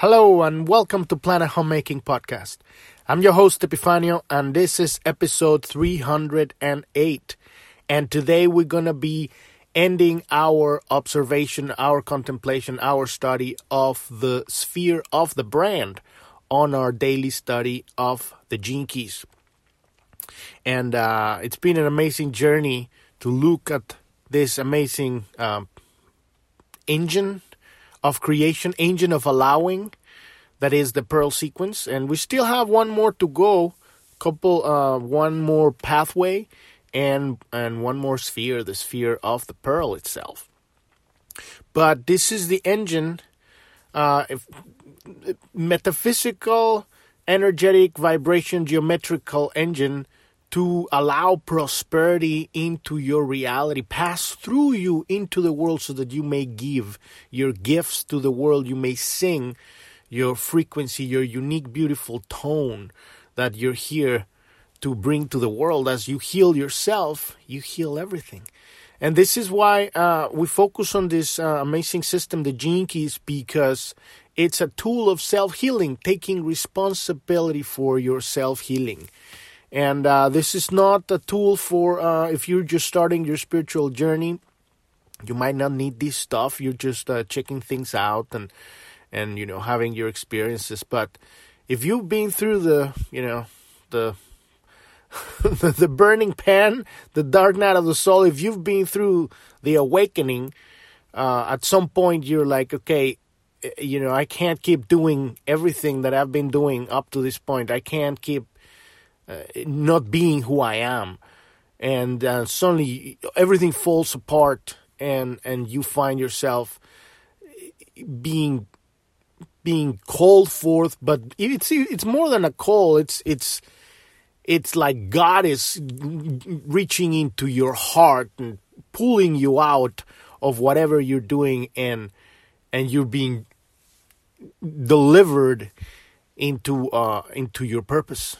Hello and welcome to Planet Homemaking Podcast. I'm your host Epifanio and this is episode 308. And today we're going to be ending our observation, our contemplation, our study of the sphere of the brand on our daily study of the Gene Keys. And uh, it's been an amazing journey to look at this amazing um, engine of creation, engine of allowing, that is the pearl sequence, and we still have one more to go, couple, uh, one more pathway, and and one more sphere, the sphere of the pearl itself. But this is the engine, uh, if, metaphysical, energetic, vibration, geometrical engine to allow prosperity into your reality, pass through you into the world so that you may give your gifts to the world, you may sing your frequency, your unique, beautiful tone that you're here to bring to the world. As you heal yourself, you heal everything. And this is why uh, we focus on this uh, amazing system, the Gene Keys, because it's a tool of self healing, taking responsibility for your self healing. And uh, this is not a tool for uh, if you're just starting your spiritual journey. You might not need this stuff. You're just uh, checking things out and and you know having your experiences. But if you've been through the you know the the burning pan, the dark night of the soul, if you've been through the awakening, uh, at some point you're like, okay, eh, you know, I can't keep doing everything that I've been doing up to this point. I can't keep uh, not being who I am, and uh, suddenly everything falls apart, and and you find yourself being being called forth. But it's it's more than a call. It's it's it's like God is reaching into your heart and pulling you out of whatever you're doing, and and you're being delivered into uh, into your purpose.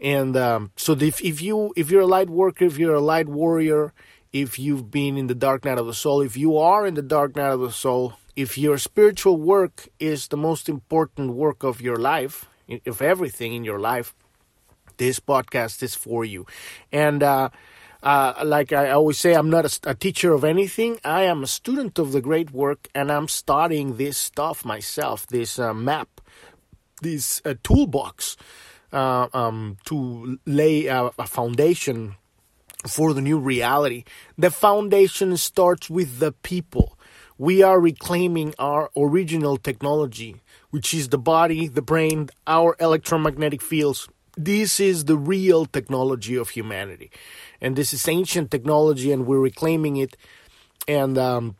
And um, so if if you if you're a light worker, if you're a light warrior, if you've been in the dark night of the soul, if you are in the dark night of the soul, if your spiritual work is the most important work of your life, if everything in your life, this podcast is for you. And uh, uh, like I always say, I'm not a, a, teacher of anything. I am a student of the great work, and I'm studying this stuff myself. This uh, map, this uh, toolbox uh, um, to lay a, a foundation for the new reality. The foundation starts with the people. We are reclaiming our original technology, which is the body, the brain, our electromagnetic fields. This is the real technology of humanity. And this is ancient technology, and we're reclaiming it. And um,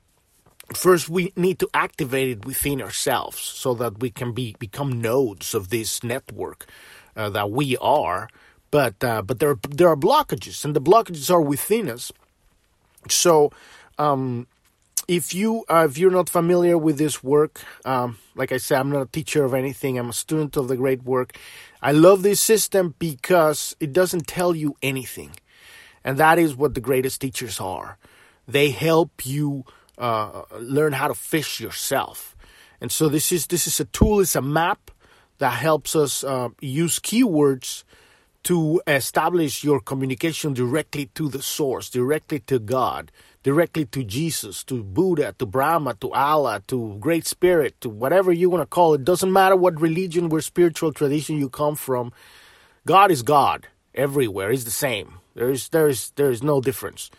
first, we need to activate it within ourselves so that we can be become nodes of this network uh, that we are, but uh, but there there are blockages, and the blockages are within us. So, um, if you uh, if you're not familiar with this work, um, like I said, I'm not a teacher of anything. I'm a student of the great work. I love this system because it doesn't tell you anything, and that is what the greatest teachers are. They help you uh, learn how to fish yourself, and so this is this is a tool. It's a map that helps us uh, use keywords to establish your communication directly to the source, directly to God, directly to Jesus, to Buddha, to Brahma, to Allah, to Great Spirit, to whatever you want to call it. Doesn't matter what religion or spiritual tradition you come from. God is God everywhere. He's the same. There is there is there is no difference.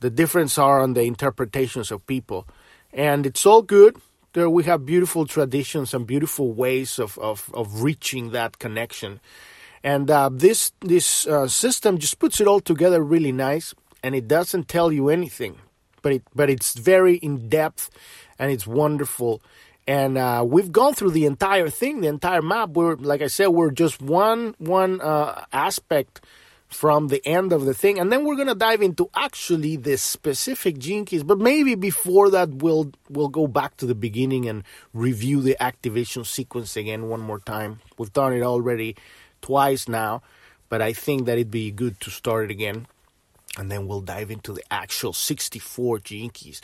The difference are on the interpretations of people, and it's all good there we have beautiful traditions and beautiful ways of, of, of reaching that connection. And uh, this this uh, system just puts it all together really nice, and it doesn't tell you anything, but it but it's very in depth, and it's wonderful. And uh, we've gone through the entire thing, the entire map. We're like I said, we're just one one uh, aspect from the end of the thing. And then we're gonna dive into actually the specific keys. But maybe before that we'll we'll go back to the beginning and review the activation sequence again one more time. We've done it already twice now, but I think that it'd be good to start it again. And then we'll dive into the actual 64 Gene Keys.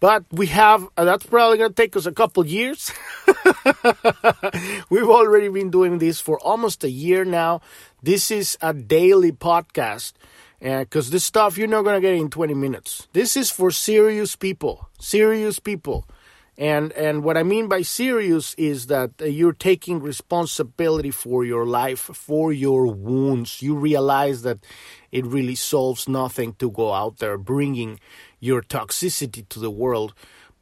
But we have, uh, that's probably going to take us a couple years. We've already been doing this for almost a year now. This is a daily podcast because uh, this stuff you're not going to get in 20 minutes. This is for serious people, serious people. And and what I mean by serious is that you're taking responsibility for your life, for your wounds. You realize that it really solves nothing to go out there bringing your toxicity to the world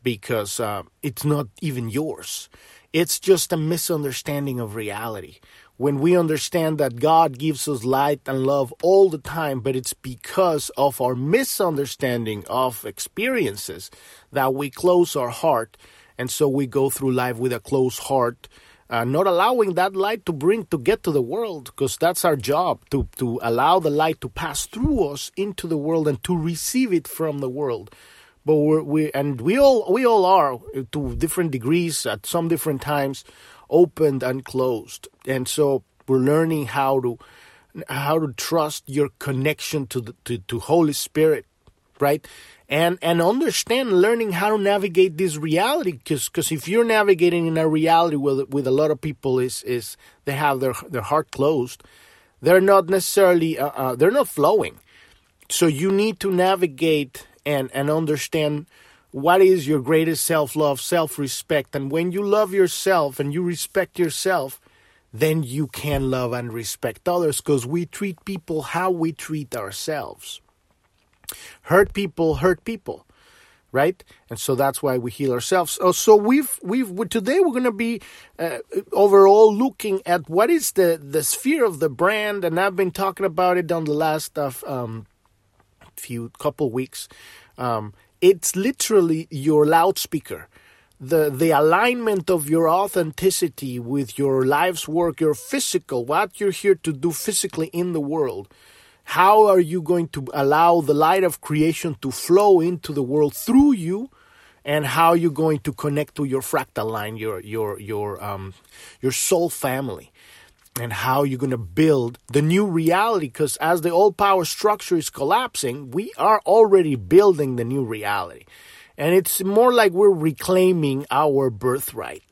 because uh, it's not even yours. It's just a misunderstanding of reality. When we understand that God gives us light and love all the time, but it's because of our misunderstanding of experiences that we close our heart. And so we go through life with a closed heart uh, not allowing that light to bring to get to the world because that's our job to to allow the light to pass through us into the world and to receive it from the world. But we're, we and we all we all are to different degrees at some different times opened and closed. And so we're learning how to how to trust your connection to the to, to holy spirit right? And and understand learning how to navigate this reality because because if you're navigating in a reality with with a lot of people is is they have their their heart closed they're not necessarily uh, uh, they're not flowing. So you need to navigate and and understand what is your greatest self-love self-respect? And when you love yourself and you respect yourself then you can love and respect others because we treat people how we treat ourselves. Hurt people hurt people right? And so that's why we heal ourselves. Oh, so we've we've today we're going to be uh, overall looking at what is the the sphere of the brand and i've been talking about it on the last um, few couple weeks. Um, it's literally your loudspeaker. The the alignment of your authenticity with your life's work your physical what you're here to do physically in the world. How are you going to allow the light of creation to flow into the world through you? And how are you're going to connect to your fractal line, your your your um your soul family, and how you're going to build the new reality. Because as the old power structure is collapsing, we are already building the new reality, and it's more like we're reclaiming our birthright.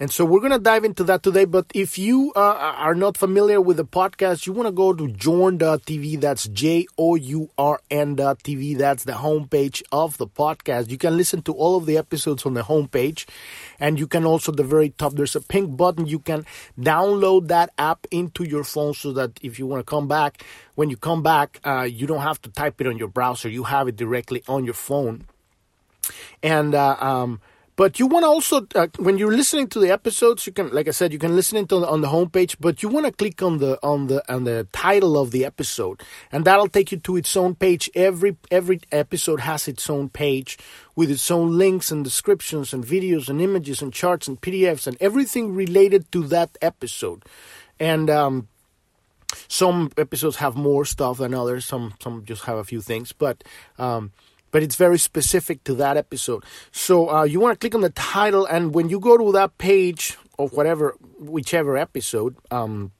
And so we're going to dive into that today. But if you uh, are not familiar with the podcast, you want to go to journ.tv. That's J O U R N.tv. That's the homepage of the podcast. You can listen to all of the episodes on the homepage. And you can also, the very top, there's a pink button. You can download that app into your phone so that if you want to come back, when you come back, uh, you don't have to type it on your browser. You have it directly on your phone. And, uh, um, but you want to also, uh, when you're listening to the episodes, you can, like I said, you can listen to the, on the homepage. But you want to click on the on the on the title of the episode, and that'll take you to its own page. Every every episode has its own page with its own links and descriptions and videos and images and charts and PDFs and everything related to that episode. And um, some episodes have more stuff than others. Some some just have a few things, but. Um, but it's very specific to that episode. So uh, you want to click on the title, and when you go to that page of whatever, whichever episode, um,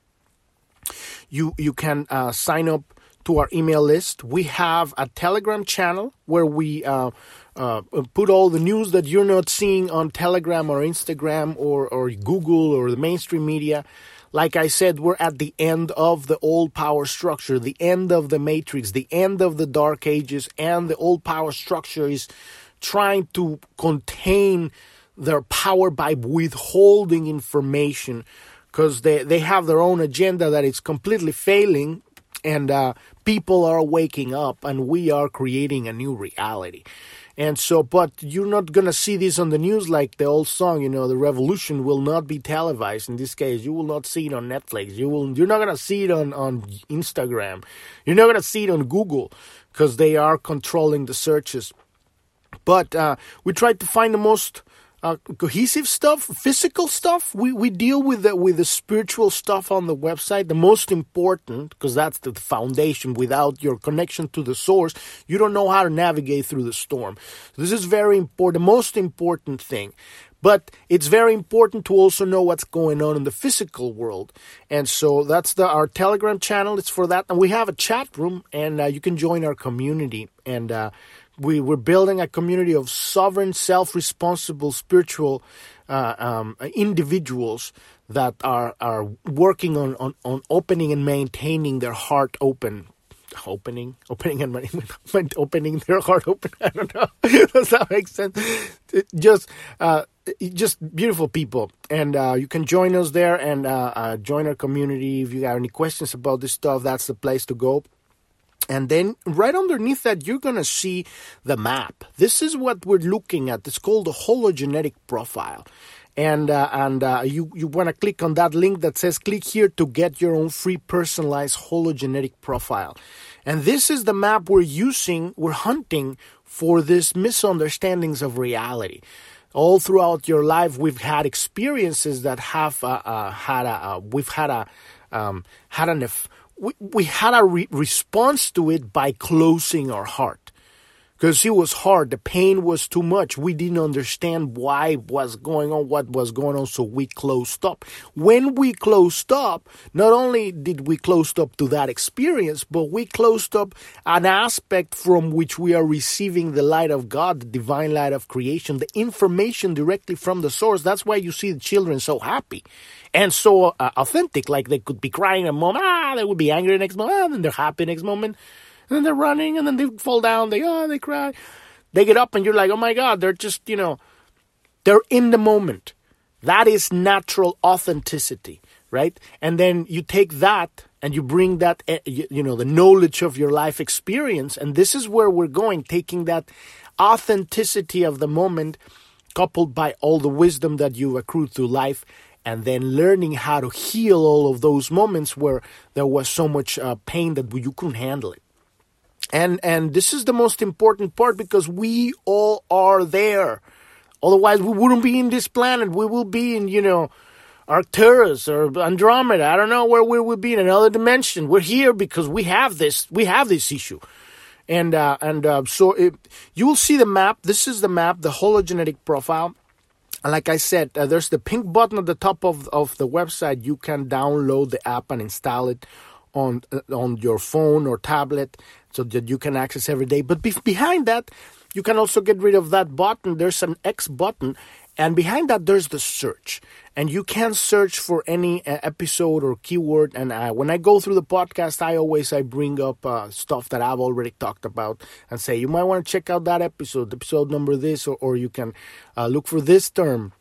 you you can uh, sign up to our email list. We have a Telegram channel where we uh, uh, put all the news that you're not seeing on Telegram or Instagram or or Google or the mainstream media. Like I said, we're at the end of the old power structure, the end of the matrix, the end of the dark ages, and the old power structure is trying to contain their power by withholding information because they, they have their own agenda that is completely failing and uh, people are waking up and we are creating a new reality and so, but you're not going to see this on the news like the old song, you know, the revolution will not be televised. In this case, you will not see it on Netflix. You will, you're not going to see it on, on Instagram. You're not going to see it on Google because they are controlling the searches. But uh, we tried to find the most uh, cohesive stuff, physical stuff. We we deal with the with the spiritual stuff on the website. The most important, because that's the foundation. Without your connection to the source, you don't know how to navigate through the storm. This is very important. The most important thing. But it's very important to also know what's going on in the physical world. And so that's the our Telegram channel. It's for that. And we have a chat room, and uh, you can join our community. And uh, we, we're building a community of sovereign, self responsible, spiritual uh, um, individuals that are, are working on, on, on opening and maintaining their heart open opening, opening and maintaining opening their heart open. I don't know. Does that make sense? Just, uh, just beautiful people, and uh, you can join us there and uh, uh, join our community. If you have any questions about this stuff, that's the place to go. And then right underneath that, you're going to see the map. This is what we're looking at. It's called the hologenetic profile. And, uh, and uh, you, you want to click on that link that says click here to get your own free personalized hologenetic profile. And this is the map we're using, we're hunting for these misunderstandings of reality all throughout your life we've had experiences that have uh, uh, had a uh, we've had a um, had an we, we had a re- response to it by closing our heart because it was hard. The pain was too much. We didn't understand why was going on, what was going on, so we closed up. When we closed up, not only did we close up to that experience, but we closed up an aspect from which we are receiving the light of God, the divine light of creation, the information directly from the source. That's why you see the children so happy and so uh, authentic. Like they could be crying a moment, ah, they would be angry next moment, ah, then they're happy next moment and then they're running, and then they fall down. They oh, they cry. They get up, and you're like, oh my god, they're just you know, they're in the moment. That is natural authenticity, right? And then you take that and you bring that eh, you know the knowledge of your life experience, and this is where we're going, taking that authenticity of the moment coupled by all the wisdom that you've accrued through life and then learning how to heal all of those moments where there was so much uh, pain that you couldn't handle it and and this is the most important part because we all are there. Otherwise, we wouldn't be in this planet. We will be in, you know, Arcturus or Andromeda. I don't know where we would be in another dimension. We're here because we have this. We have this issue, and uh, and uh, so it, you will see the map. This is the map, the hologenetic profile. And like I said, uh, there's the pink button at the top of of the website. You can download the app and install it on uh, on your phone or tablet so that you can access every day. But be- behind that, you can also get rid of that button. There's an X button, and behind that, there's the search. And you can search for any uh, episode or keyword. And uh, when I go through the podcast, I always I bring up uh, stuff that I've already talked about and say you might want to check out that episode, episode number this, or, or you can uh, look for this term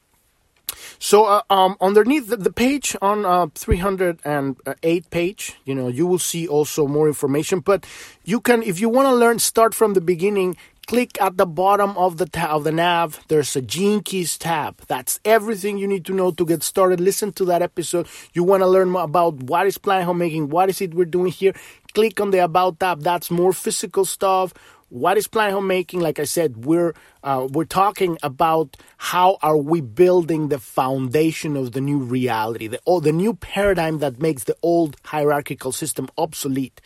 so uh, um, underneath the, the, page on uh, 308 page, you know, you will see also more information. But you can, if you want to learn, start from the beginning. Click at the bottom of the tab of the nav. There's a Gene Keys tab. That's everything you need to know to get started. Listen to that episode. You want to learn more about what is planet homemaking, what is it we're doing here. Click on the About tab. That's more physical stuff what is Planet Homemaking? Like I said, we're uh, we're talking about how are we building the foundation of the new reality, the oh, the new paradigm that makes the old hierarchical system obsolete.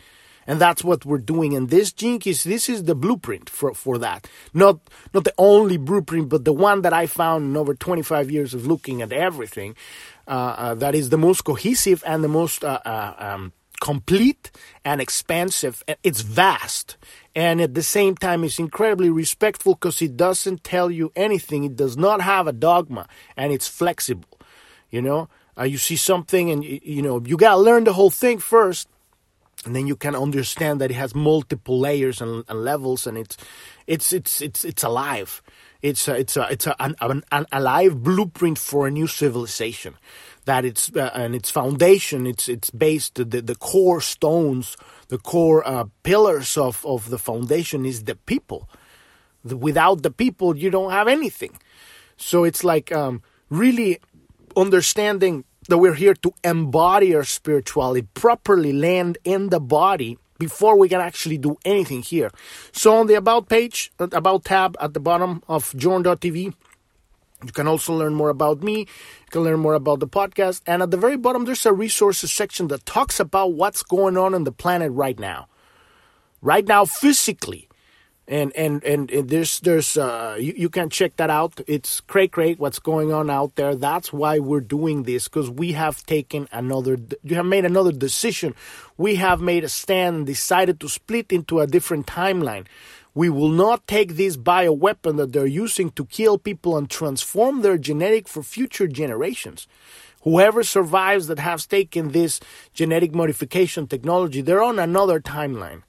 And that's what we're doing. And this Gene Keys this is the blueprint for, for that. Not not the only blueprint, but the one that I found in over 25 years of looking at everything. Uh, uh, that is the most cohesive and the most uh, uh, um, complete and expansive. It's vast and at the same time it's incredibly respectful because it doesn't tell you anything it does not have a dogma and it's flexible you know uh, you see something and you know you got to learn the whole thing first and then you can understand that it has multiple layers and, and levels and it's it's it's it's it's alive it's a, it's a, it's a, an, an, alive blueprint for a new civilization that it's uh, and its foundation it's it's based the, the core stones the core uh, pillars of, of the foundation is the people. The, without the people, you don't have anything. So it's like um, really understanding that we're here to embody our spirituality, properly land in the body before we can actually do anything here. So on the About page, uh, About tab at the bottom of Journ.tv, you can also learn more about me. You can learn more about the podcast. And at the very bottom, there's a resources section that talks about what's going on on the planet right now. Right now, physically. And and and, there's there's uh, you, you can check that out. It's cray cray what's going on out there. That's why we're doing this because we have taken another. You have made another decision. We have made a stand and decided to split into a different timeline. We will not take this bioweapon that they're using to kill people and transform their genetic for future generations. Whoever survives that has taken this genetic modification technology, they're on another timeline.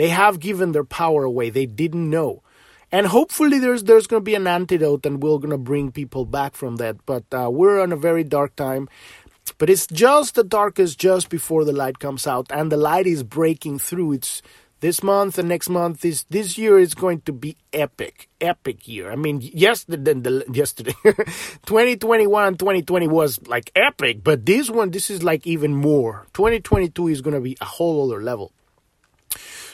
They have given their power away. They didn't know. And hopefully there's there's going to be an antidote and we're going to bring people back from that. But uh, we're on a very dark time. But it's just the darkest just before the light comes out and the light is breaking through. It's this month and next month this this year is going to be epic epic year i mean yesterday the, yesterday 2021 and 2020 was like epic but this one this is like even more 2022 is going to be a whole other level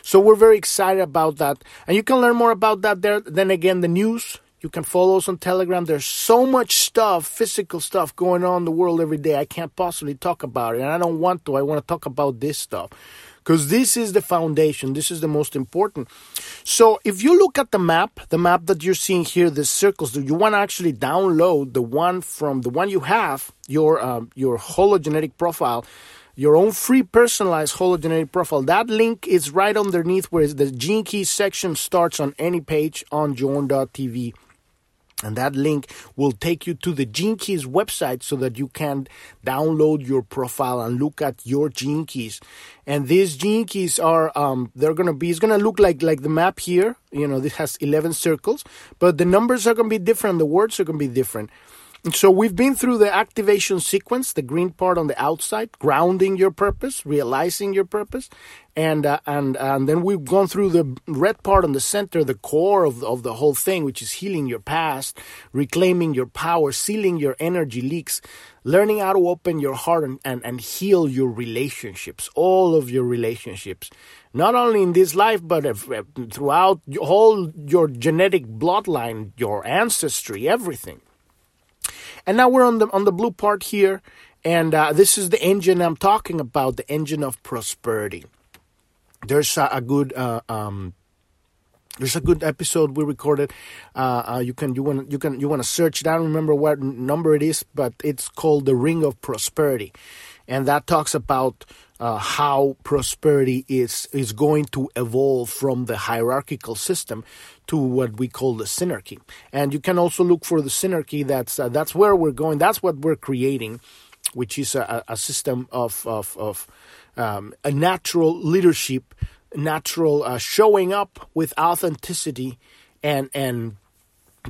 so we're very excited about that. And you can learn more about that there. Then again, the news. You can follow us on Telegram. There's so much stuff, physical stuff going on in the world every day. I can't possibly talk about it. And I don't want to. I want to talk about this stuff because this is the foundation. This is the most important. So if you look at the map, the map that you're seeing here, the circles, do you want to actually download the one from the one you have, your um, your hologenetic profile your own free personalized hologenetic profile. That link is right underneath where the Gene Keys section starts on any page on journ.tv. And that link will take you to the Gene Keys website so that you can download your profile and look at your Gene Keys. And these Gene Keys are, um, they're going to be, it's going to look like, like the map here. You know, this has 11 circles, but the numbers are going to be different. The words are going to be different. So we've been through the activation sequence, the green part on the outside, grounding your purpose, realizing your purpose, and uh, and and then we've gone through the red part on the center, the core of of the whole thing, which is healing your past, reclaiming your power, sealing your energy leaks, learning how to open your heart and, and, and heal your relationships, all of your relationships, not only in this life but throughout all your genetic bloodline, your ancestry, everything. And now we're on the on the blue part here, and uh, this is the engine I'm talking about, the engine of prosperity. There's a, a good. Uh, um, there's a good episode we recorded. Uh, uh you can you want you can you want to search it. I don't remember what number it is, but it's called the Ring of Prosperity, and that talks about uh, how prosperity is is going to evolve from the hierarchical system to what we call the synarchy. And you can also look for the synarchy. That's uh, that's where we're going. That's what we're creating, which is a, a system of of, of um, a natural leadership, natural uh, showing up with authenticity, and and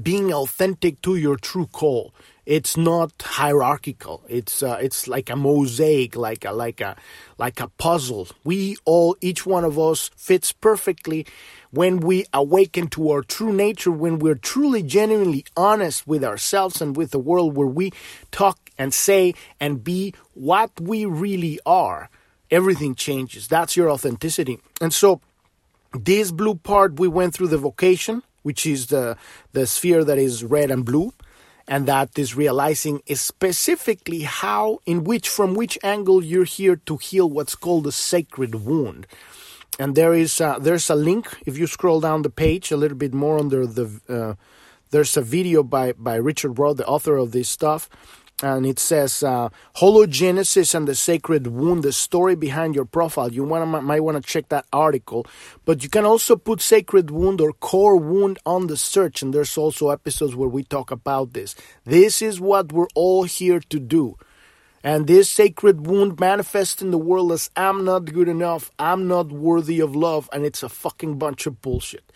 being authentic to your true call it's not hierarchical. It's uh, it's like a mosaic, like a like a like a puzzle. We all, each one of us, fits perfectly when we awaken to our true nature. When we're truly, genuinely honest with ourselves and with the world, where we talk and say and be what we really are. Everything changes. That's your authenticity. And so, this blue part, we went through the vocation, which is the the sphere that is red and blue and that is realizing specifically how, in which, from which angle you're here to heal what's called a sacred wound. And there is a, there's a link if you scroll down the page a little bit more under the uh, there's a video by by Richard Rudd, the author of this stuff, and it says uh, hologenesis and the sacred wound the story behind your profile. You want might want to check that article but you can also put sacred wound or core wound on the search and there's also episodes where we talk about this. This is what we're all here to do. And this sacred wound manifests in the world as i'm not good enough. I'm not worthy of love and it's a fucking bunch of bullshit.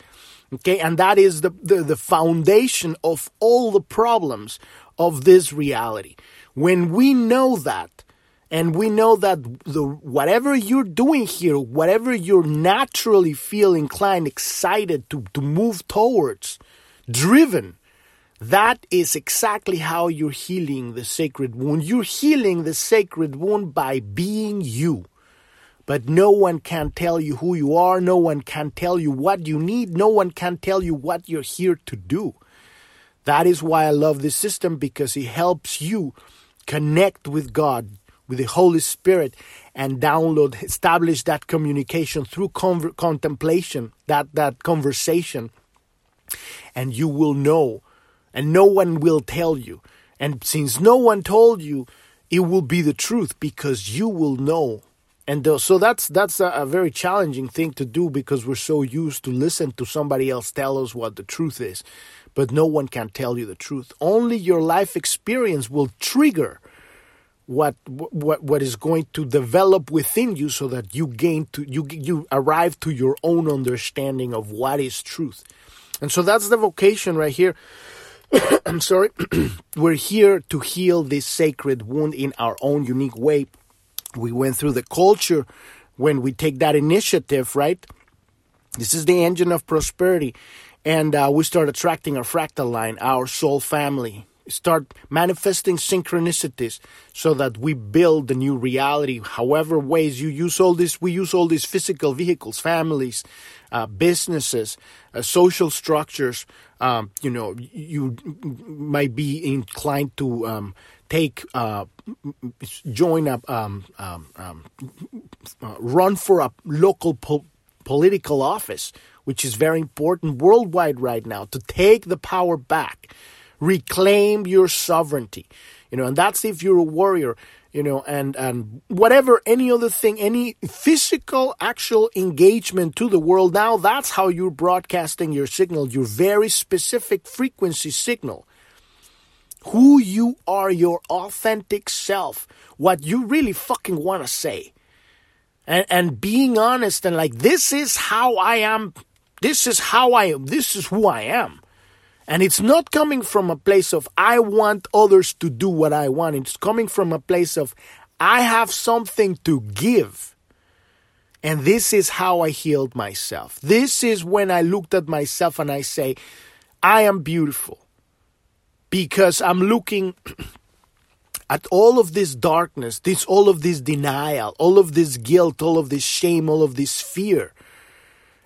Okay? And that is the, the, the foundation of all the problems of this reality. When we know that, and we know that the whatever you're doing here, whatever you're naturally feel inclined, excited to, to move towards, driven, that is exactly how you're healing the sacred wound. You're healing the sacred wound by being you. But no one can tell you who you are. No one can tell you what you need. No one can tell you what you're here to do. That is why I love this system because it helps you connect with God with the Holy Spirit and download, establish that communication through conver- contemplation, that, that conversation, and you will know, and no one will tell you. And since no one told you, it will be the truth because you will know. And uh, so that's that's a, a very challenging thing to do because we're so used to listen to somebody else tell us what the truth is, but no one can tell you the truth. Only your life experience will trigger what what what is going to develop within you so that you gain to you you arrive to your own understanding of what is truth. And so that's the vocation right here. I'm sorry. We're here to heal this sacred wound in our own unique way. We went through the culture when we take that initiative right? This is the engine of prosperity and uh, we start attracting our fractal line our soul family. Start manifesting synchronicities so that we build the new reality. However ways you use all this we use all these physical vehicles families uh, businesses uh, social structures. Um, you know you might be inclined to um, take uh, join up um, um, um uh, run for a local po- political office which is very important worldwide right now to take the power back. Reclaim your sovereignty. You know and that's if you're a warrior you know and and whatever any other thing any physical actual engagement to the world now that's how you're broadcasting your signal your very specific frequency signal. Who you are your authentic self what you really fucking want to say. And and being honest and like this is how i am this is how i am this is who i am and it's not coming from a place of, I want others to do what I want. It's coming from a place of, I have something to give. And this is how I healed myself. This is when I looked at myself and I say, I am beautiful. Because I'm looking at all of this darkness, this all of this denial, all of this guilt, all of this shame, all of this fear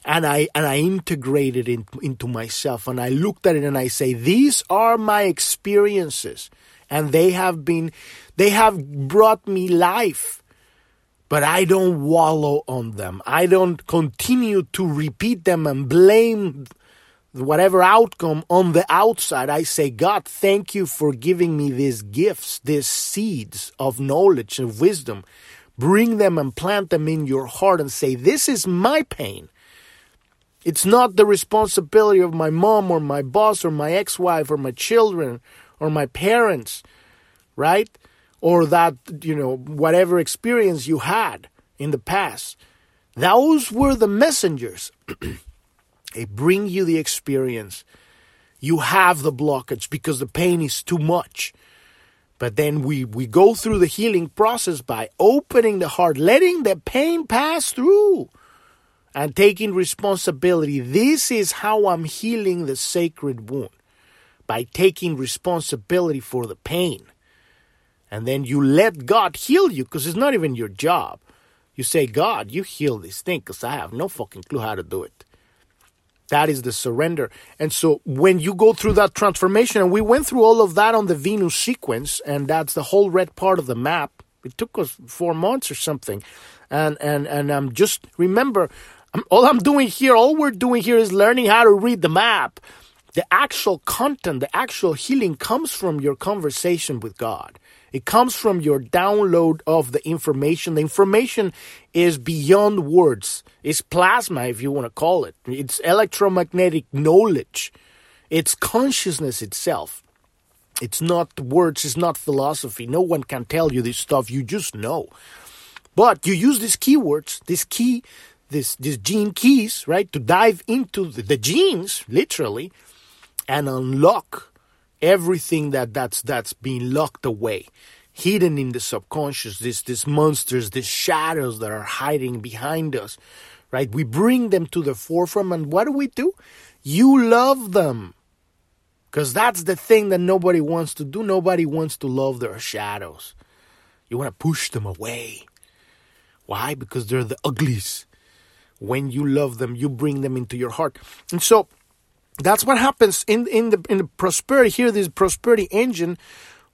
and I and I integrated it into myself. And I looked at it and I say these are my experiences and they have been they have brought me life but I don't wallow on them. I don't continue to repeat them and blame whatever outcome on the outside. I say God thank you for giving me these gifts these seeds of knowledge and wisdom. Bring them and plant them in your heart and say this is my pain it's not the responsibility of my mom or my boss or my ex wife or my children or my parents, right? Or that, you know, whatever experience you had in the past. Those were the messengers. they bring you the experience. You have the blockage because the pain is too much. But then we, we go through the healing process by opening the heart, letting the pain pass through and taking responsibility. This is how I'm healing the sacred wound by taking responsibility for the pain. And then you let God heal you because it's not even your job. You say, God, you heal this thing because I have no fucking clue how to do it. That is the surrender. And so when you go through that transformation, and we went through all of that on the Venus sequence, and that's the whole red part of the map. It took us four months or something. And and and um, just remember all I'm doing here, all we're doing here is learning how to read the map. The actual content, the actual healing comes from your conversation with God. It comes from your download of the information. The information is beyond words. It's plasma, if you want to call it. It's electromagnetic knowledge. It's consciousness itself. It's not words, it's not philosophy. No one can tell you this stuff. You just know. But you use these keywords, these key this these gene keys, right, to dive into the, the genes, literally, and unlock everything that that's that's being locked away, hidden in the subconscious. This these monsters, these shadows that are hiding behind us, right? We bring them to the forefront, and what do we do? You love them. Because that's the thing that nobody wants to do. Nobody wants to love their shadows. You want to push them away. Why? Because they're the uglies when you love them, you bring them into your heart. And so that's what happens in, in the in the prosperity here, this prosperity engine.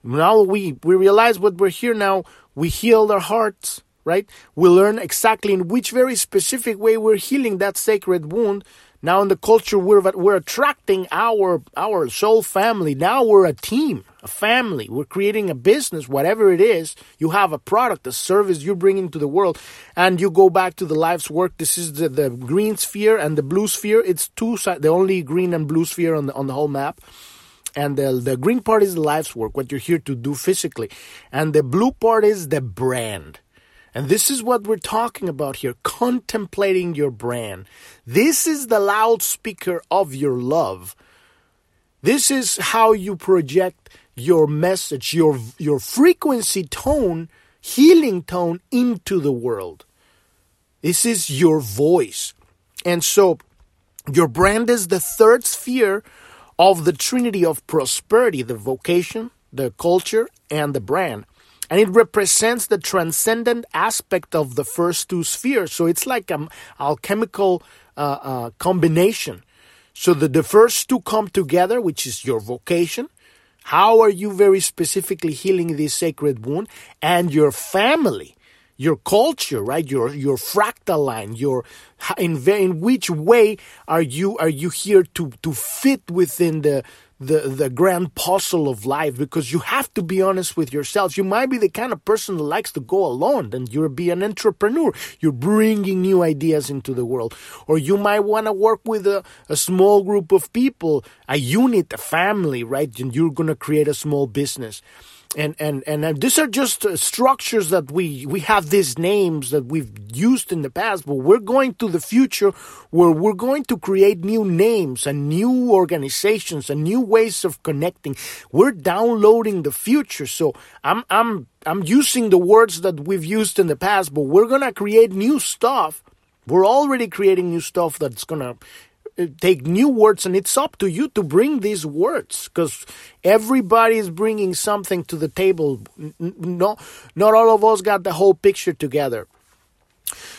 Now we, we realize what we're here now. We heal our hearts, right? We learn exactly in which very specific way we're healing that sacred wound. Now in the culture, we're, we're attracting our, our soul family. Now we're a team, a family. We're creating a business, whatever it is. You have a product, a service you're bringing to the world. And you go back to the life's work. This is the, the green sphere and the blue sphere. It's two, the only green and blue sphere on the, on the whole map and the, the green part is the life's work, what you're here to do physically. And the blue part is the brand. And this is what we're talking about here contemplating your brand. This is the loudspeaker of your love. This is how you project your message, your, your frequency tone, healing tone into the world. This is your voice. And so your brand is the third sphere of the trinity of prosperity the vocation, the culture, and the brand. And it represents the transcendent aspect of the first two spheres. So it's like an alchemical uh, uh, combination. So the, the first two come together, which is your vocation. How are you very specifically healing this sacred wound? And your family your culture, right? Your your fractal line, your in in which way are you are you here to to fit within the the the grand puzzle of life because you have to be honest with yourself. You might be the kind of person that likes to go alone and you'll be an entrepreneur. You're bringing new ideas into the world. Or you might want to work with a, a small group of people, a unit, a family, right? And you're going to create a small business and and and these are just uh, structures that we we have these names that we've used in the past but we're going to the future where we're going to create new names and new organizations and new ways of connecting. We're downloading the future. So i'm i'm i'm using the words that we've used in the past but we're going to create new stuff. We're already creating new stuff that's going to take new words and it's up to you to bring these words because everybody is bringing something to the table. No not all of us got the whole picture together.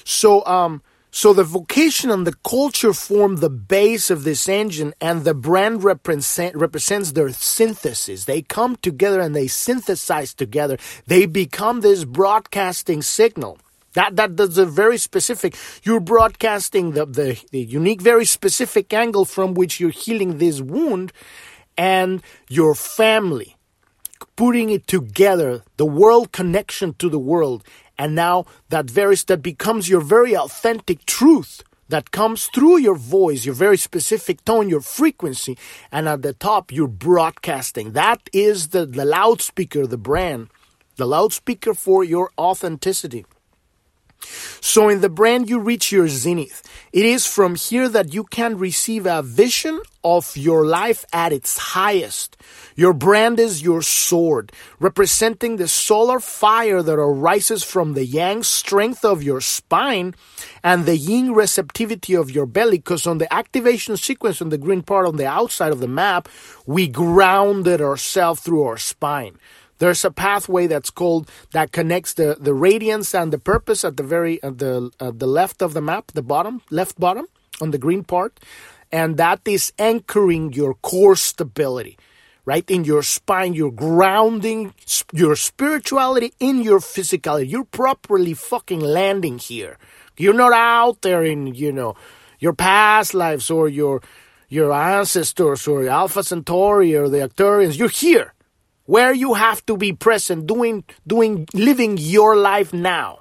So um so the vocation and the culture form the base of this engine and the brand represent, represents their synthesis. They come together and they synthesize together. They become this broadcasting signal that, that that's a very specific. You're broadcasting the, the, the unique, very specific angle from which you're healing this wound, and your family, putting it together, the world connection to the world, and now that very that becomes your very authentic truth that comes through your voice, your very specific tone, your frequency, and at the top you're broadcasting. That is the, the loudspeaker, the brand, the loudspeaker for your authenticity. So in the brand, you reach your zenith. It is from here that you can receive a vision of your life at its highest. Your brand is your sword, representing the solar fire that arises from the yang strength of your spine and the yin receptivity of your belly. Because on the activation sequence on the green part on the outside of the map, we grounded ourselves through our spine. There's a pathway that's called that connects the, the radiance and the purpose at the very at the at the left of the map, the bottom left bottom on the green part, and that is anchoring your core stability right? In your spine you're grounding your spirituality in your physicality. You're properly fucking landing here. You're not out there in you know your past lives or your your ancestors or alpha centauri or the arcturians. You're here where you have to be present doing doing living your life now.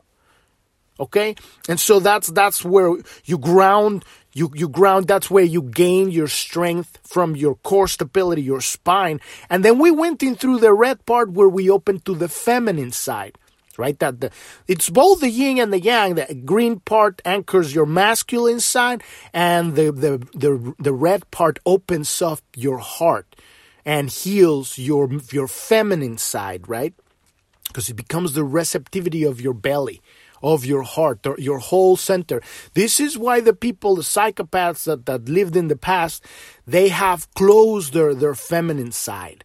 Okay? And so that's that's where you ground you you ground that's where you gain your strength from your core stability your spine. And then we went in through the red part where we opened to the feminine side right? That the it's both the yin and the yang. The green part anchors your masculine side and the the the, the red part opens up your heart and heals your your feminine side, right? Because it becomes the receptivity of your belly, of your heart, or your whole center. This is why the people, the psychopaths that, that lived in the past, they have closed their, their feminine side.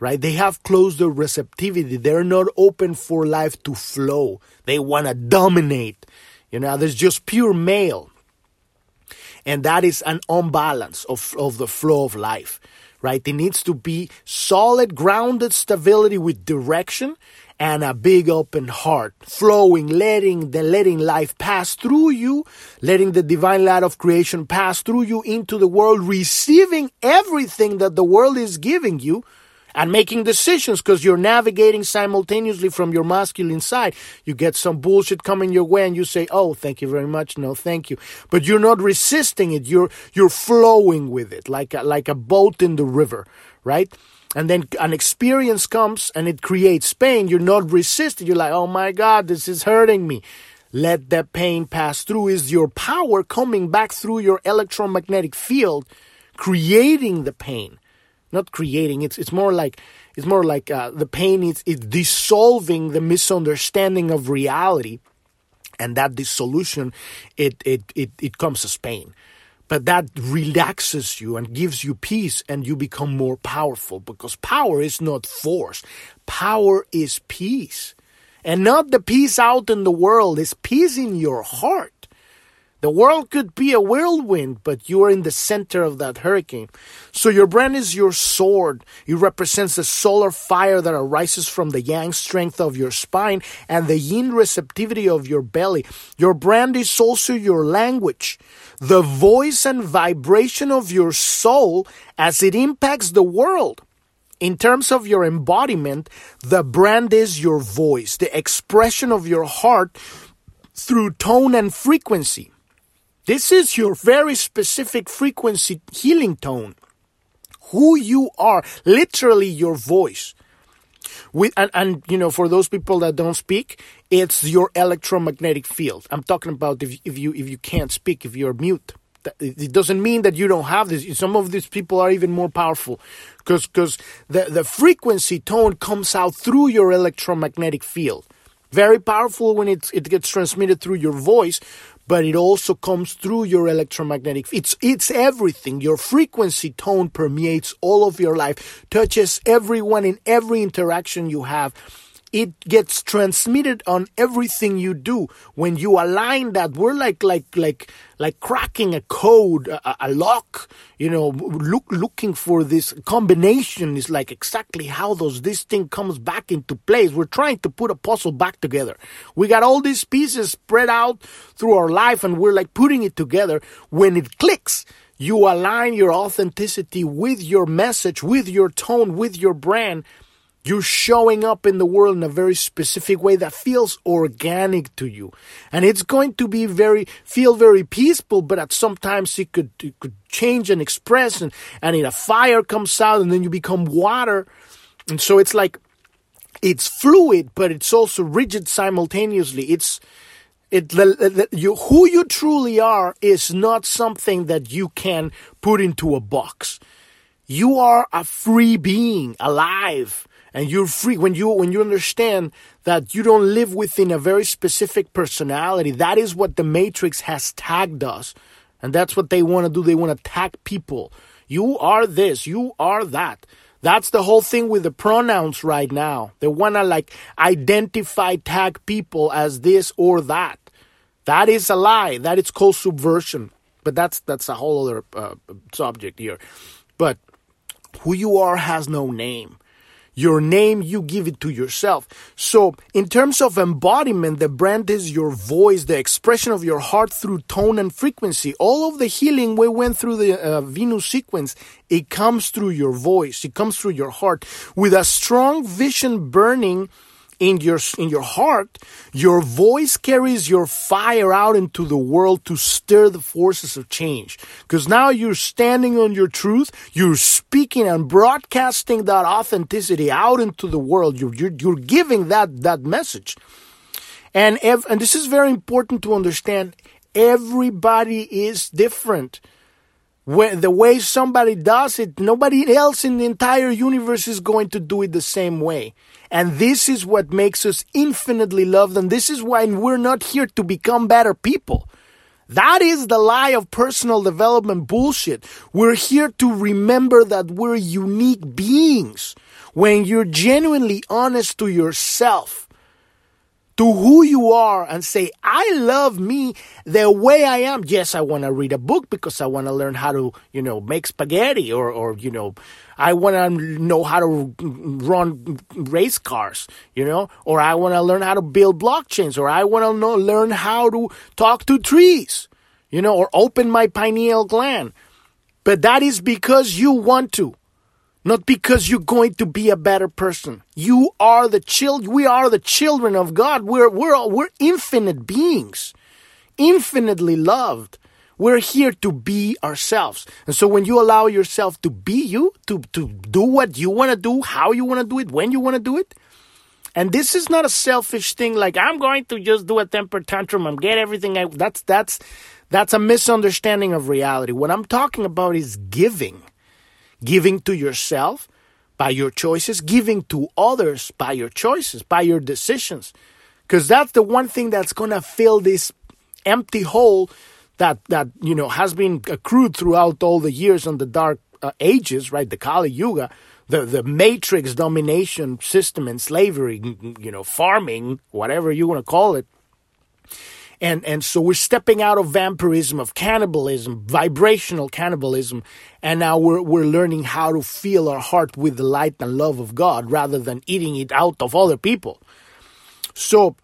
Right? They have closed their receptivity. They're not open for life to flow. They want to dominate. You know, there's just pure male. And that is an unbalance of, of the flow of life right? It needs to be solid, grounded stability with direction and a big open heart, flowing, letting the letting life pass through you, letting the divine light of creation pass through you into the world, receiving everything that the world is giving you and making decisions because you're navigating simultaneously from your masculine side. You get some bullshit coming your way and you say, "Oh, thank you very much. No, thank you." But you're not resisting it. You're you're flowing with it like a, like a boat in the river, right? And then an experience comes and it creates pain. You're not resisting. You're like, "Oh my god, this is hurting me." Let that pain pass through is your power coming back through your electromagnetic field creating the pain not creating. It's it's more like it's more like uh, the pain is is dissolving the misunderstanding of reality, and that dissolution it it it it comes as pain. But that relaxes you and gives you peace, and you become more powerful because power is not force. Power is peace. And not the peace out in the world, it's peace in your heart. The world could be a whirlwind, but you are in the center of that hurricane. So your brand is your sword. It represents the solar fire that arises from the yang strength of your spine and the yin receptivity of your belly. Your brand is also your language, the voice and vibration of your soul as it impacts the world. In terms of your embodiment, the brand is your voice, the expression of your heart through tone and frequency. This is your very specific frequency healing tone. Who you are, literally your voice. With, and, and, you know, for those people that don't speak, it's your electromagnetic field. I'm talking about if, if you if you can't speak, if you're mute. It doesn't mean that you don't have this. Some of these people are even more powerful because because the, the frequency tone comes out through your electromagnetic field. Very powerful when it, it gets transmitted through your voice, but it also comes through your electromagnetic it's it's everything. Your frequency tone permeates all of your life touches everyone in every interaction you have it gets transmitted on everything you do. When you align that we're like like like like cracking a code a, a, lock you know look looking for this combination is like exactly how does this thing comes back into place. We're trying to put a puzzle back together. We got all these pieces spread out through our life and we're like putting it together. When it clicks you align your authenticity with your message with your tone with your brand you're showing up in the world in a very specific way that feels organic to you. And it's going to be very, feel very peaceful, but at sometimes it could, it could change and express and, and in a fire comes out and then you become water. And so it's like, it's fluid, but it's also rigid simultaneously. It's, it, you, who you truly are is not something that you can put into a box. You are a free being, alive and you're free when you when you understand that you don't live within a very specific personality that is what the matrix has tagged us. And that's what they want to do. They want to tag people. You are this. You are that. That's the whole thing with the pronouns right now. They want to like identify tag people as this or that. That is a lie. That is called subversion. But that's that's a whole other uh, subject here. But who you are has no name your name, you give it to yourself. So, in terms of embodiment, the brand is your voice, the expression of your heart through tone and frequency. All of the healing we went through the uh, Venus sequence, it comes through your voice, it comes through your heart. With a strong vision burning, in your in your heart your voice carries your fire out into the world to stir the forces of change. Because now you're standing on your truth you're speaking and broadcasting that authenticity out into the world. You're you're, you're giving that that message. And ev- and this is very important to understand. Everybody is different when the way somebody does it nobody else in the entire universe is going to do it the same way and this is what makes us infinitely loved. And this is why we're not here to become better people. That is the lie of personal development bullshit. We're here to remember that we're unique beings. When you're genuinely honest to yourself, to who you are and say, I love me the way I am. Yes, I want to read a book because I want to learn how to, you know, make spaghetti or, or, you know, I want to know how to run race cars, you know, or I want to learn how to build blockchains or I want to know, learn how to talk to trees, you know, or open my pineal gland. But that is because you want to not because you're going to be a better person. You are the child. We are the children of God. We're we're we're infinite beings, infinitely loved. We're here to be ourselves. And so when you allow yourself to be you, to to do what you want to do, how you want to do it, when you want to do it, and this is not a selfish thing like I'm going to just do a temper tantrum and get everything I that's that's that's a misunderstanding of reality. What I'm talking about is giving giving to yourself by your choices, giving to others by your choices, by your decisions. Because that's the one thing that's going to fill this empty hole that, that, you know, has been accrued throughout all the years on the dark uh, ages, right? The Kali Yuga, the, the matrix domination system and slavery, you know, farming, whatever you want to call it and and so we're stepping out of vampirism of cannibalism vibrational cannibalism and now we're we're learning how to fill our heart with the light and love of god rather than eating it out of other people. So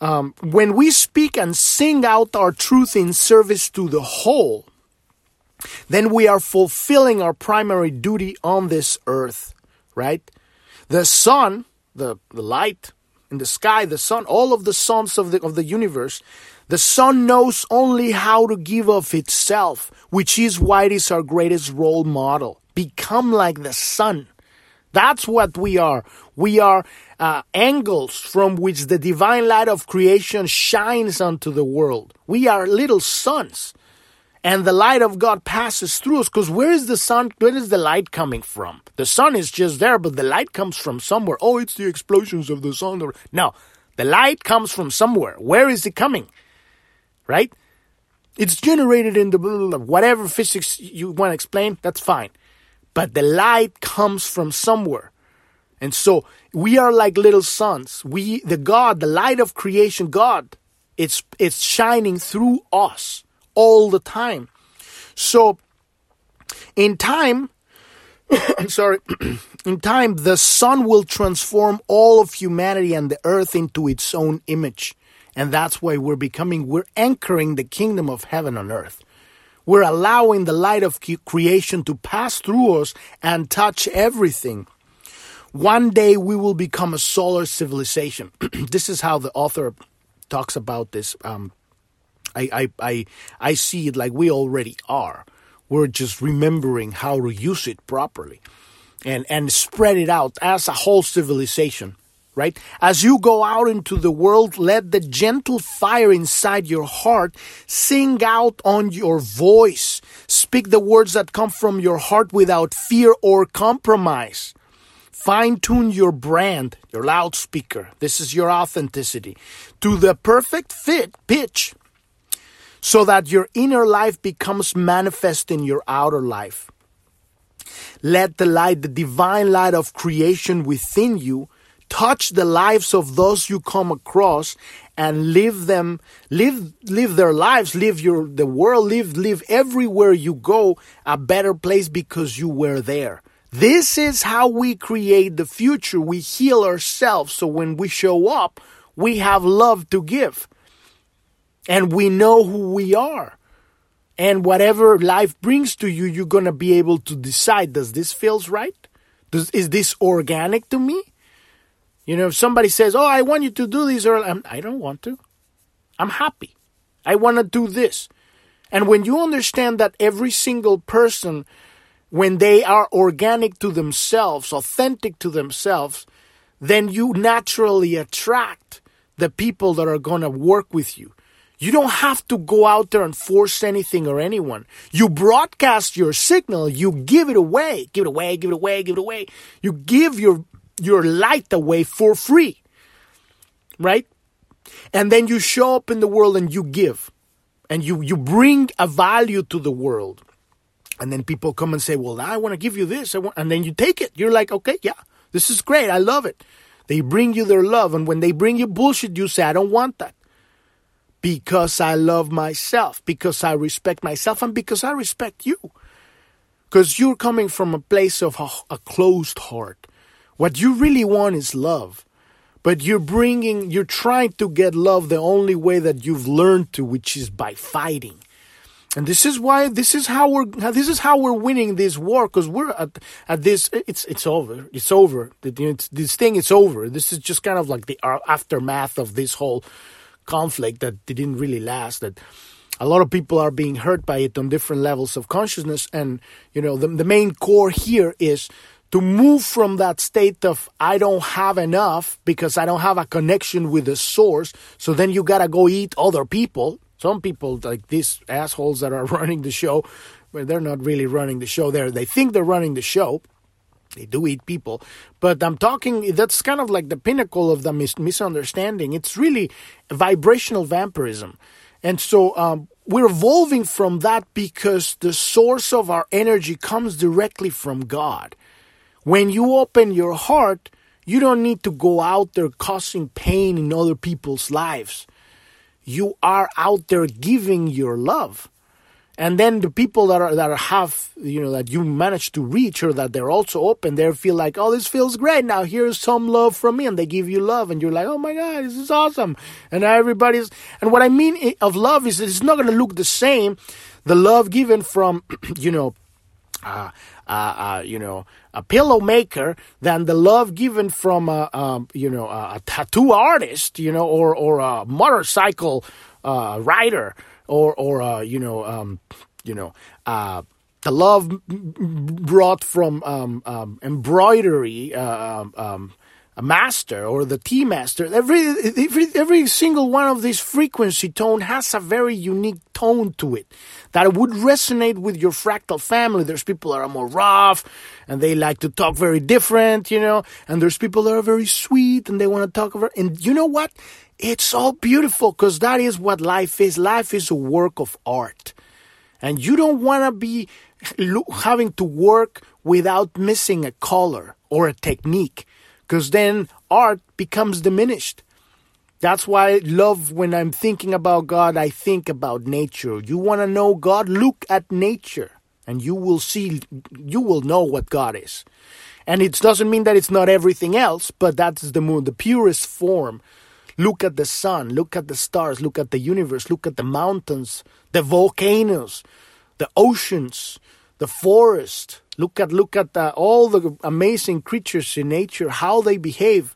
um, when we speak and sing out our truth in service to the whole then we are fulfilling our primary duty on this earth right? The sun the, the light in the sky, the sun, all of the suns of the, of the universe, the sun knows only how to give of itself, which is why it is our greatest role model. Become like the sun. That's what we are. We are uh, angles from which the divine light of creation shines onto the world. We are little suns and the light of God passes through us. Because where is the sun? Where is the light coming from? The sun is just there, but the light comes from somewhere. Oh, it's the explosions of the sun. No, the light comes from somewhere. Where is it coming? Right? It's generated in the whatever physics you want to explain. That's fine, but the light comes from somewhere. And so we are like little suns. We, the God, the light of creation, God, it's it's shining through us all the time. So, in time, I'm sorry, in time, the sun will transform all of humanity and the earth into its own image. And that's why we're becoming, we're anchoring the kingdom of heaven on earth. We're allowing the light of creation to pass through us and touch everything. One day we will become a solar civilization. this is how the author talks about this um, I, I, I, I see it like we already are. We're just remembering how to use it properly and, and spread it out as a whole civilization, right? As you go out into the world, let the gentle fire inside your heart sing out on your voice. Speak the words that come from your heart without fear or compromise. Fine tune your brand, your loudspeaker. This is your authenticity to the perfect fit pitch so that your inner life becomes manifest in your outer life. Let the light, the divine light of creation within you, touch the lives of those you come across and live them live live their lives live your the world live live everywhere you go a better place because you were there. This is how we create the future. We heal ourselves. So when we show up we have love to give and we know who we are. And whatever life brings to you, you're going to be able to decide does this feels right? Does, is this organic to me? You know, if somebody says, Oh, I want you to do this, or I'm, I don't want to. I'm happy. I want to do this. And when you understand that every single person, when they are organic to themselves, authentic to themselves, then you naturally attract the people that are going to work with you. You don't have to go out there and force anything or anyone. You broadcast your signal, you give it away, give it away, give it away, give it away. You give your your light away for free. Right? And then you show up in the world and you give. And you you bring a value to the world. And then people come and say, "Well, I want to give you this." and then you take it. You're like, "Okay, yeah. This is great. I love it." They bring you their love. And when they bring you bullshit, you say, I don't want that. Because I love myself, because I respect myself, and because I respect you. Because you're coming from a place of a, a closed heart. What you really want is love. But you're bringing, you're trying to get love the only way that you've learned to, which is by fighting. And this is why, this is how we're, this is how we're winning this war, because we're at, at this, it's, it's over. It's over. It's, this thing is over. This is just kind of like the uh, aftermath of this whole conflict that didn't really last, that a lot of people are being hurt by it on different levels of consciousness. And, you know, the, the main core here is to move from that state of I don't have enough because I don't have a connection with the source. So then you gotta go eat other people. Some people like these assholes that are running the show, but they're not really running the show there. They think they're running the show. They do eat people. But I'm talking, that's kind of like the pinnacle of the mis- misunderstanding. It's really vibrational vampirism. And so um, we're evolving from that because the source of our energy comes directly from God. When you open your heart, you don't need to go out there causing pain in other people's lives. You are out there giving your love. And then the people that are that have you know that you manage to reach or that they're also open, they feel like, oh, this feels great. Now here's some love from me, and they give you love, and you're like, oh my god, this is awesome. And everybody's and what I mean of love is it's not going to look the same. The love given from you know uh, uh, uh, you know, a pillow maker than the love given from a, um, you know, a, tattoo artist, you know, or or a motorcycle uh, rider, or or uh, you know, um, you know, uh, the love brought from um, um, embroidery. Uh, um, um a master or the T master, every, every, every single one of these frequency tone has a very unique tone to it that would resonate with your fractal family. There's people that are more rough and they like to talk very different, you know, and there's people that are very sweet and they want to talk over. And you know what? It's all beautiful because that is what life is. Life is a work of art. And you don't want to be having to work without missing a color or a technique because then art becomes diminished. That's why I love when I'm thinking about God, I think about nature. You want to know God? Look at nature and you will see, you will know what God is. And it doesn't mean that it's not everything else, but that's the moon, the purest form. Look at the sun, look at the stars, look at the universe, look at the mountains, the volcanoes, the oceans, the forest, Look at look at uh, all the amazing creatures in nature, how they behave.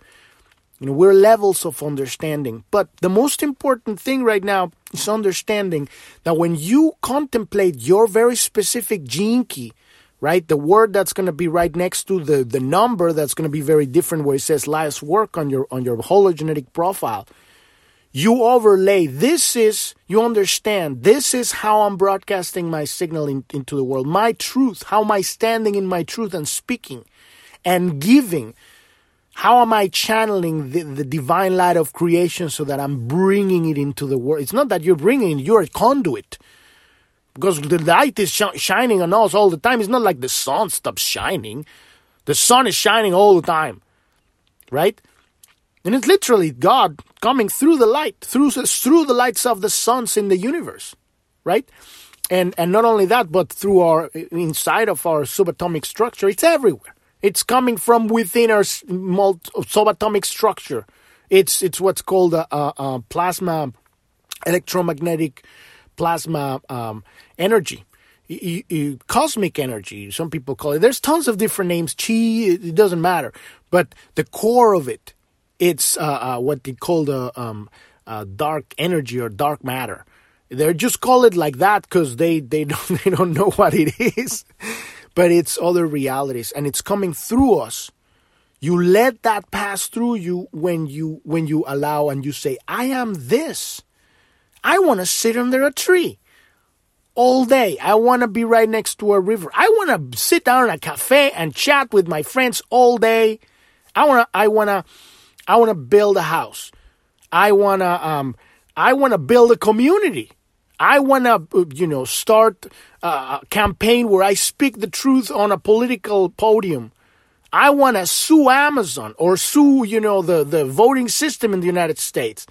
You know, we're levels of understanding. But the most important thing right now is understanding that when you contemplate your very specific gene key, right, the word that's going to be right next to the, the number that's going to be very different where it says last work on your on your hologenetic profile. You overlay this is you understand this is how i'm broadcasting my signal in, into the world my truth how am i standing in my truth and speaking and giving? How am i channeling the, the divine light of creation so that i'm bringing it into the world? It's not that you're bringing it you're a conduit because the light is sh- shining on us all the time it's not like the sun stops shining the sun is shining all the time right and it's literally God coming through the light, through, through the lights of the suns in the universe, right? And, and not only that, but through our, inside of our subatomic structure, it's everywhere. It's coming from within our subatomic structure. It's, it's what's called a, a, a plasma, electromagnetic plasma um, energy. cosmic energy, some people call it. There's tons of different names. Chi, it doesn't matter. But the core of it it's uh, uh, what they call the um, uh, dark energy or dark matter. They just call it like that because they, they don't they don't know what it is, but it's other realities and it's coming through us. You let that pass through you when you when you allow and you say, "I am this. I want to sit under a tree." all day. I want to be right next to a river. I want to sit down in a cafe and chat with my friends all day. I want to I want to I want to build a house. I want to um, I want to build a community. I want to, you know, start a campaign where I speak the truth on a political podium. I want to sue Amazon or sue, you know, the, the voting system in the United States.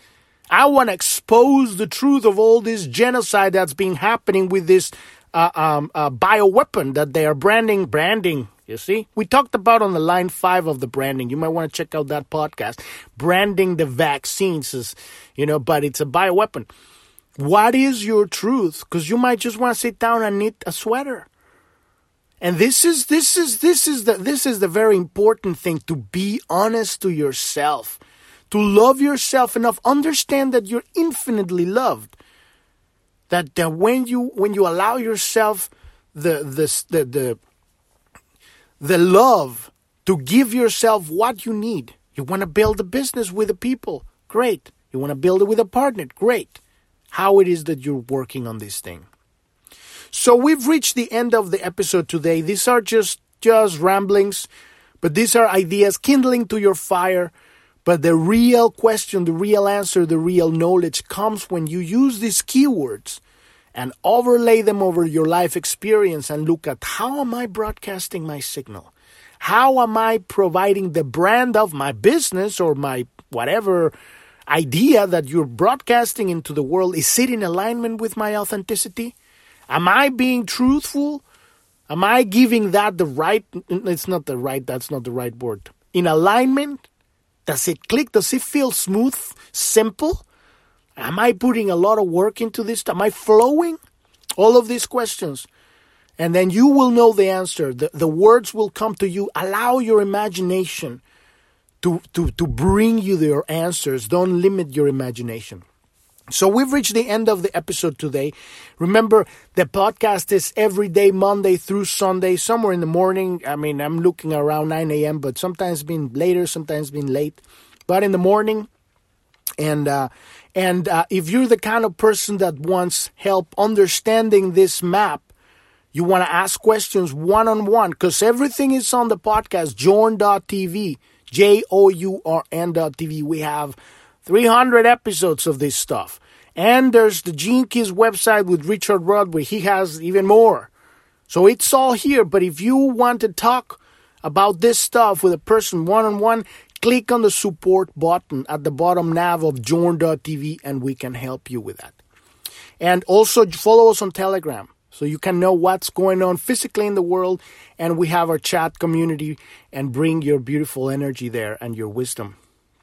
I want to expose the truth of all this genocide that's been happening with this uh, um, uh, bioweapon that they are branding, branding. You see, we talked about on the line five of the branding. You might want to check out that podcast. Branding the vaccines is, you know, but it's a bioweapon. What is your truth? Because you might just want to sit down and knit a sweater. And this is this is this is the this is the very important thing to be honest to yourself to love yourself enough understand that you're infinitely loved that, that when you when you allow yourself the the the the, the love to give yourself what you need you want to build a business with the people great. You want to build it with a partner great. How it is that you're working on this thing. So we've reached the end of the episode today. These are just just ramblings but these are ideas kindling to your fire but the real question, the real answer, the real knowledge comes when you use these keywords and overlay them over your life experience and look at how am I broadcasting my signal? How am I providing the brand of my business or my whatever idea that you're broadcasting into the world? Is it in alignment with my authenticity? Am I being truthful? Am I giving that the right? It's not the right, that's not the right word. In alignment does it click? Does it feel smooth, simple? Am I putting a lot of work into this? Am I flowing? All of these questions. And then you will know the answer. The, the words will come to you. Allow your imagination to, to, to bring you your answers. Don't limit your imagination. So we've reached the end of the episode today. Remember, the podcast is every day, Monday through Sunday, somewhere in the morning. I mean, I'm looking around 9 a.m., but sometimes been later, sometimes been late. But in the morning, and uh, and uh, if you're the kind of person that wants help understanding this map, you want to ask questions one on one because everything is on the podcast, journ.tv, J O U R N.tv. We have 300 episodes of this stuff. And there's the Gene Keys website with Richard Rudd where he has even more. So it's all here. But if you want to talk about this stuff with a person one on one, click on the support button at the bottom nav of journ.tv and we can help you with that. And also follow us on Telegram so you can know what's going on physically in the world. And we have our chat community and bring your beautiful energy there and your wisdom.